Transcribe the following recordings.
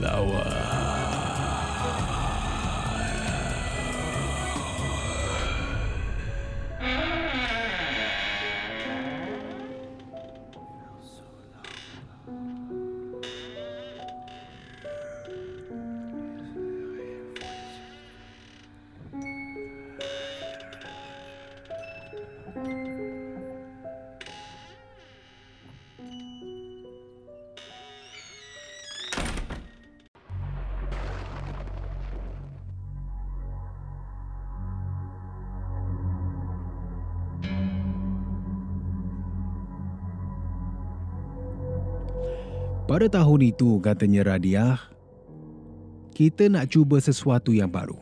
flower. Pada tahun itu, katanya Radiah, kita nak cuba sesuatu yang baru.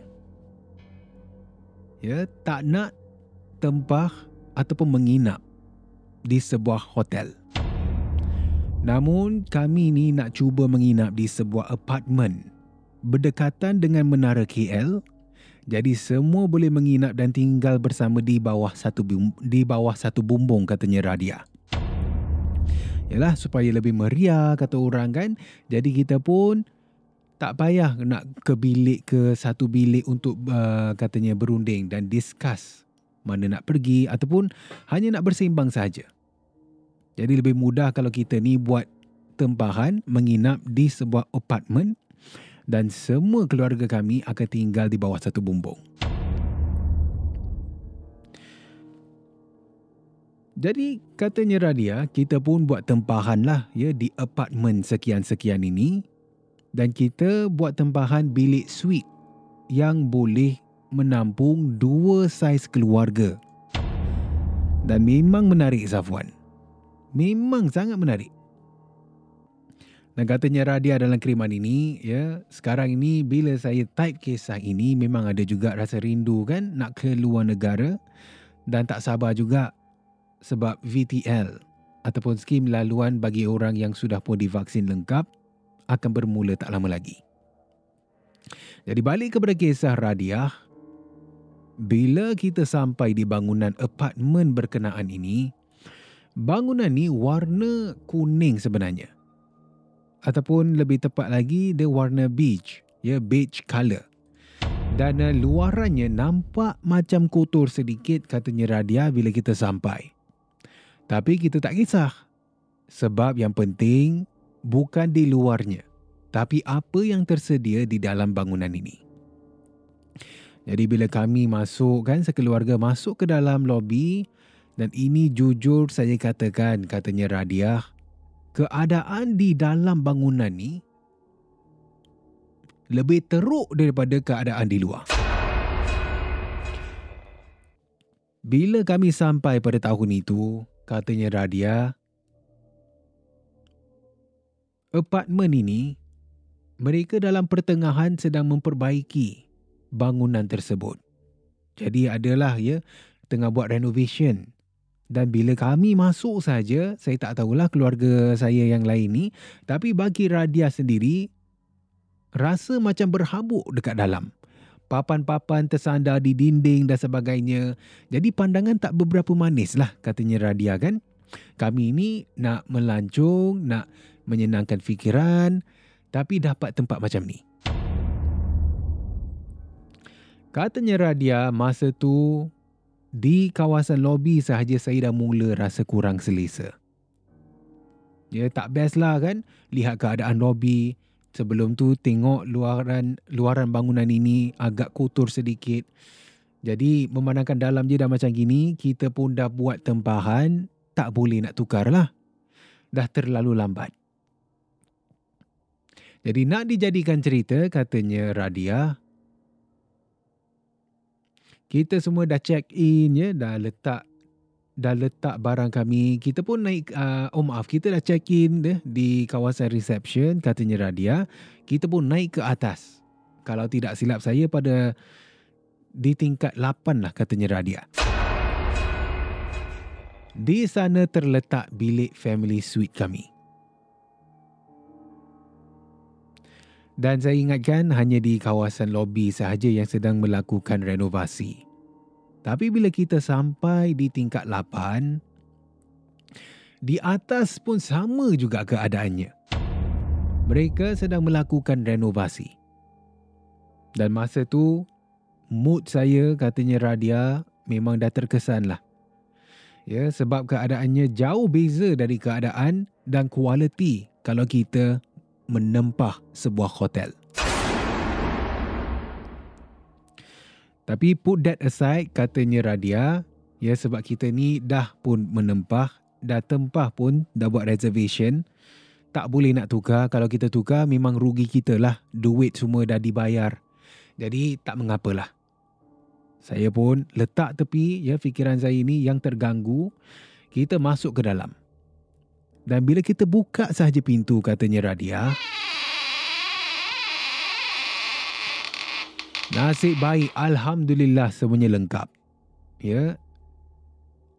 Ya, tak nak tempah ataupun menginap di sebuah hotel. Namun, kami ni nak cuba menginap di sebuah apartmen berdekatan dengan Menara KL. Jadi semua boleh menginap dan tinggal bersama di bawah satu di bawah satu bumbung katanya Radiah. Yalah supaya lebih meriah kata orang kan. Jadi kita pun tak payah nak ke bilik ke satu bilik untuk uh, katanya berunding dan discuss mana nak pergi ataupun hanya nak bersembang saja. Jadi lebih mudah kalau kita ni buat tempahan menginap di sebuah apartmen dan semua keluarga kami akan tinggal di bawah satu bumbung. Jadi katanya Radia, kita pun buat tempahan lah ya di apartmen sekian-sekian ini dan kita buat tempahan bilik suite yang boleh menampung dua saiz keluarga. Dan memang menarik Zafwan. Memang sangat menarik. Dan katanya Radia dalam kiriman ini, ya, sekarang ini bila saya type kisah ini memang ada juga rasa rindu kan nak ke luar negara dan tak sabar juga sebab VTL ataupun skim laluan bagi orang yang sudah pun divaksin lengkap akan bermula tak lama lagi. Jadi balik kepada kisah Radiah, bila kita sampai di bangunan apartmen berkenaan ini, bangunan ni warna kuning sebenarnya. Ataupun lebih tepat lagi, dia warna beige, ya beige color. Dan uh, luarannya nampak macam kotor sedikit katanya Radia bila kita sampai. Tapi kita tak kisah. Sebab yang penting bukan di luarnya. Tapi apa yang tersedia di dalam bangunan ini. Jadi bila kami masuk kan sekeluarga masuk ke dalam lobi dan ini jujur saya katakan katanya Radiah keadaan di dalam bangunan ni lebih teruk daripada keadaan di luar. Bila kami sampai pada tahun itu, katanya Radia. Apartmen ini, mereka dalam pertengahan sedang memperbaiki bangunan tersebut. Jadi adalah ya tengah buat renovation. Dan bila kami masuk saja, saya tak tahulah keluarga saya yang lain ni, tapi bagi Radia sendiri, rasa macam berhabuk dekat dalam. Papan-papan tersandar di dinding dan sebagainya. Jadi pandangan tak beberapa manis lah katanya Radia kan. Kami ini nak melancong, nak menyenangkan fikiran, tapi dapat tempat macam ni. Katanya Radia masa tu di kawasan lobi sahaja saya dah mula rasa kurang selesa. Ya tak best lah kan lihat keadaan lobi. Sebelum tu tengok luaran luaran bangunan ini agak kotor sedikit. Jadi memandangkan dalam je dah macam gini, kita pun dah buat tempahan, tak boleh nak tukar lah. Dah terlalu lambat. Jadi nak dijadikan cerita, katanya Radia, kita semua dah check in ya, dah letak dah letak barang kami. Kita pun naik uh, oh maaf, kita dah check in deh di kawasan reception katanya Radia. Kita pun naik ke atas. Kalau tidak silap saya pada di tingkat 8 lah katanya Radia. Di sana terletak bilik family suite kami. Dan saya ingatkan hanya di kawasan lobi sahaja yang sedang melakukan renovasi. Tapi bila kita sampai di tingkat 8, di atas pun sama juga keadaannya. Mereka sedang melakukan renovasi. Dan masa tu, mood saya katanya Radia memang dah terkesan lah. Ya, sebab keadaannya jauh beza dari keadaan dan kualiti kalau kita menempah sebuah hotel. Tapi put that aside katanya Radia, ya sebab kita ni dah pun menempah, dah tempah pun dah buat reservation, tak boleh nak tukar. Kalau kita tukar memang rugi kita lah. Duit semua dah dibayar. Jadi tak mengapalah. Saya pun letak tepi ya fikiran saya ini yang terganggu. Kita masuk ke dalam. Dan bila kita buka sahaja pintu katanya Radia. Nasib baik Alhamdulillah semuanya lengkap. Ya.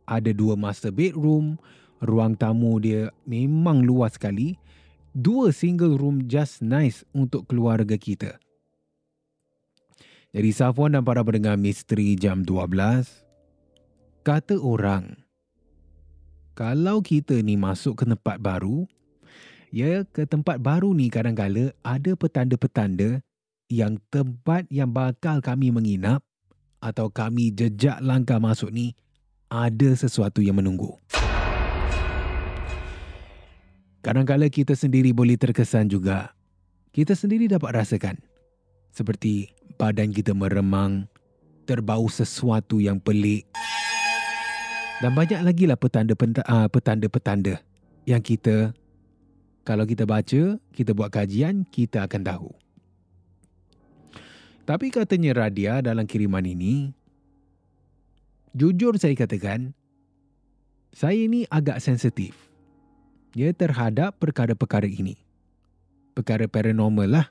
Ada dua master bedroom. Ruang tamu dia memang luas sekali. Dua single room just nice untuk keluarga kita. Jadi Safwan dan para pendengar misteri jam 12. Kata orang kalau kita ni masuk ke tempat baru, ya ke tempat baru ni kadang-kala ada petanda-petanda yang tempat yang bakal kami menginap atau kami jejak langkah masuk ni ada sesuatu yang menunggu. Kadang-kala kita sendiri boleh terkesan juga. Kita sendiri dapat rasakan seperti badan kita meremang, terbau sesuatu yang pelik. Dan banyak lagi lah ah, petanda-petanda yang kita, kalau kita baca, kita buat kajian, kita akan tahu. Tapi katanya Radia dalam kiriman ini, jujur saya katakan, saya ini agak sensitif ya terhadap perkara-perkara ini. Perkara paranormal lah.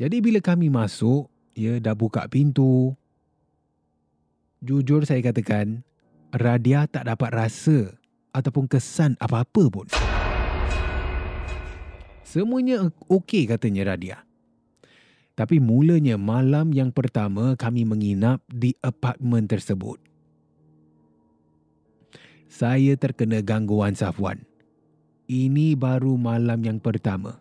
Jadi bila kami masuk, ya dah buka pintu, jujur saya katakan, Radia tak dapat rasa ataupun kesan apa-apa pun. Semuanya okey katanya Radia. Tapi mulanya malam yang pertama kami menginap di apartmen tersebut. Saya terkena gangguan Safwan. Ini baru malam yang pertama.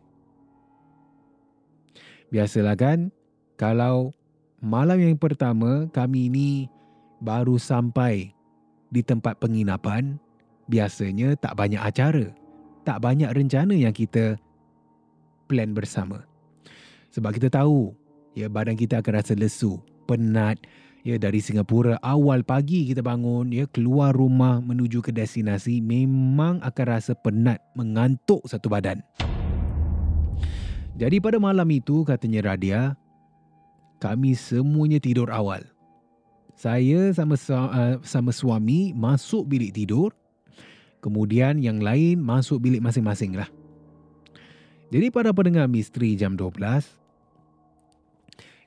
Biasalah kan, kalau malam yang pertama kami ini baru sampai di tempat penginapan, biasanya tak banyak acara, tak banyak rencana yang kita plan bersama. Sebab kita tahu, ya badan kita akan rasa lesu, penat, ya dari Singapura awal pagi kita bangun, ya keluar rumah menuju ke destinasi memang akan rasa penat, mengantuk satu badan. Jadi pada malam itu katanya Radia, kami semuanya tidur awal. Saya sama uh, sama suami masuk bilik tidur kemudian yang lain masuk bilik masing-masing lah. Jadi para pendengar misteri jam 12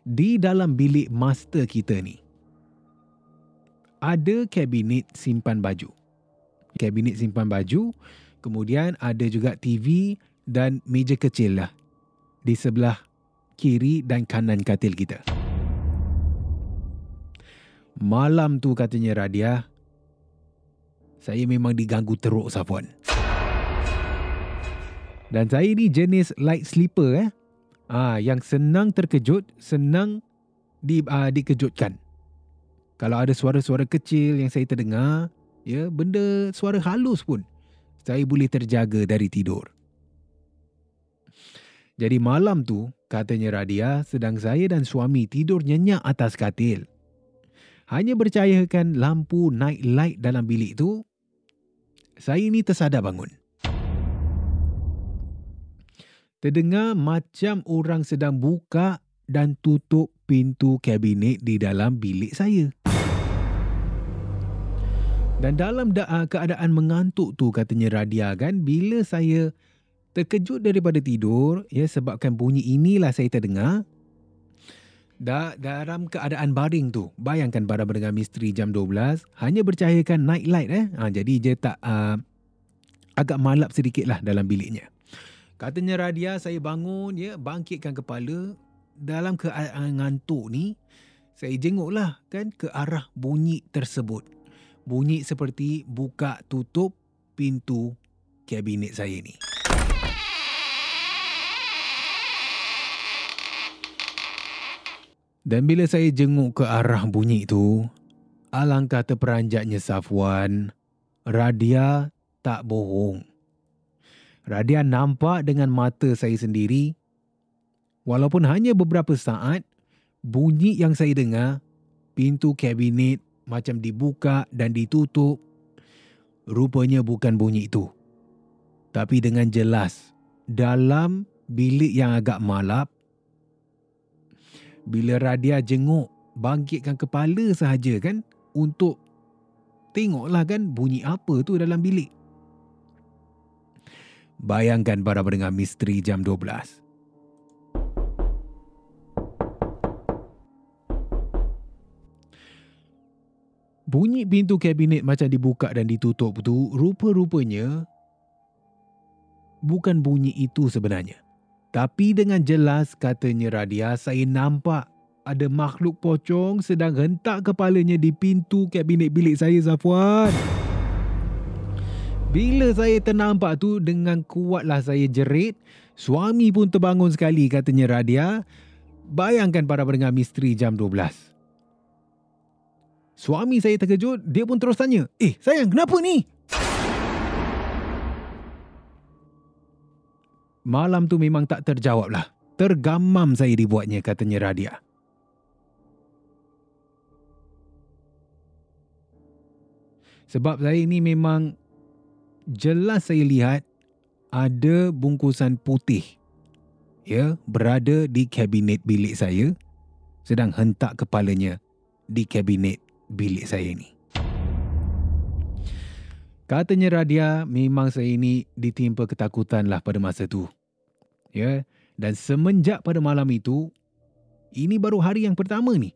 di dalam bilik master kita ni ada kabinet simpan baju. Kabinet simpan baju, kemudian ada juga TV dan meja kecil lah di sebelah kiri dan kanan katil kita. Malam tu katanya Radia, saya memang diganggu teruk Safwan. Dan saya ni jenis light sleeper eh. Ah, yang senang terkejut, senang di, uh, dikejutkan. Kalau ada suara-suara kecil yang saya terdengar, ya, benda suara halus pun, saya boleh terjaga dari tidur. Jadi malam tu, katanya Radia, sedang saya dan suami tidur nyenyak atas katil. Hanya bercahayakan lampu night light dalam bilik tu, saya ini tersadar bangun. Terdengar macam orang sedang buka dan tutup pintu kabinet di dalam bilik saya. Dan dalam da- keadaan mengantuk tu katanya Radia kan, bila saya terkejut daripada tidur, ya sebabkan bunyi inilah saya terdengar, Da, dalam keadaan baring tu, bayangkan para pendengar misteri jam 12, hanya bercahayakan night light eh. Ha, jadi dia tak uh, agak malap sedikit lah dalam biliknya. Katanya Radia, saya bangun, ya, bangkitkan kepala. Dalam keadaan ngantuk ni, saya jenguklah kan ke arah bunyi tersebut. Bunyi seperti buka tutup pintu kabinet saya ni. Dan bila saya jenguk ke arah bunyi itu, alangkah terperanjatnya Safwan, Radia tak bohong. Radia nampak dengan mata saya sendiri, walaupun hanya beberapa saat, bunyi yang saya dengar, pintu kabinet macam dibuka dan ditutup, rupanya bukan bunyi itu. Tapi dengan jelas, dalam bilik yang agak malap, bila Radia jenguk, bangkitkan kepala sahaja kan untuk tengoklah kan bunyi apa tu dalam bilik. Bayangkan para pendengar misteri jam 12. Bunyi pintu kabinet macam dibuka dan ditutup tu rupa-rupanya bukan bunyi itu sebenarnya. Tapi dengan jelas katanya Radia, saya nampak ada makhluk pocong sedang hentak kepalanya di pintu kabinet bilik saya Zafwan. Bila saya ternampak tu dengan kuatlah saya jerit, suami pun terbangun sekali katanya Radia. Bayangkan para pendengar misteri jam 12. Suami saya terkejut, dia pun terus tanya, "Eh, sayang, kenapa ni?" Malam tu memang tak terjawab lah. Tergamam saya dibuatnya, katanya Radia. Sebab saya ini memang jelas saya lihat ada bungkusan putih ya berada di kabinet bilik saya sedang hentak kepalanya di kabinet bilik saya ini. Katanya Radia, memang saya ini ditimpa ketakutan lah pada masa tu ya dan semenjak pada malam itu ini baru hari yang pertama ni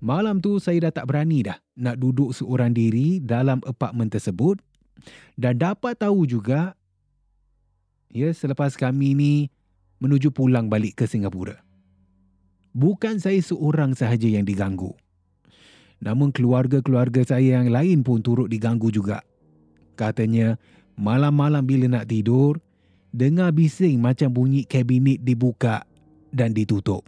malam tu saya dah tak berani dah nak duduk seorang diri dalam apartmen tersebut dan dapat tahu juga ya selepas kami ni menuju pulang balik ke Singapura. Bukan saya seorang sahaja yang diganggu. Namun keluarga-keluarga saya yang lain pun turut diganggu juga. Katanya malam-malam bila nak tidur dengar bising macam bunyi kabinet dibuka dan ditutup.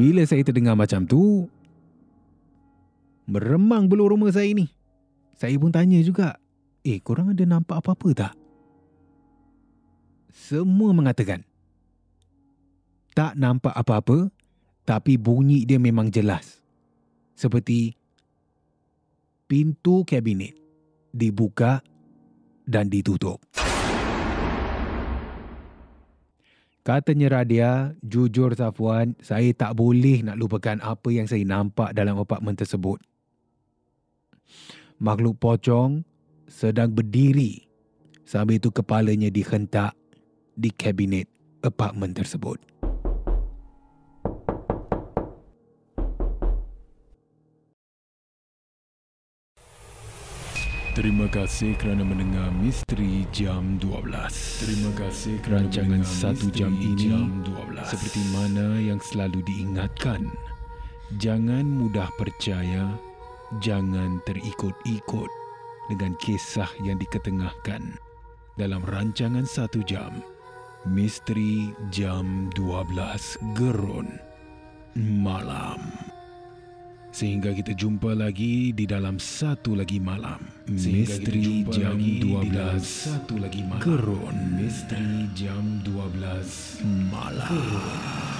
Bila saya terdengar macam tu, meremang bulu rumah saya ni. Saya pun tanya juga, eh korang ada nampak apa-apa tak? Semua mengatakan, tak nampak apa-apa, tapi bunyi dia memang jelas. Seperti pintu kabinet dibuka dan ditutup. Katanya Radia, jujur Safwan, saya tak boleh nak lupakan apa yang saya nampak dalam apartmen tersebut. Makhluk pocong sedang berdiri sambil itu kepalanya dihentak di kabinet apartmen tersebut. Terima kasih kerana mendengar Misteri Jam 12. Terima kasih kerana rancangan Satu Jam ini. Jam 12. Seperti mana yang selalu diingatkan, jangan mudah percaya jangan terikut-ikut dengan kisah yang diketengahkan dalam rancangan satu jam. Misteri Jam 12 Gerun Malam. Sehingga kita jumpa lagi di dalam satu lagi malam. Misteri jam 12 satu lagi malam. Gerun. Misteri jam 12 malam. Malam.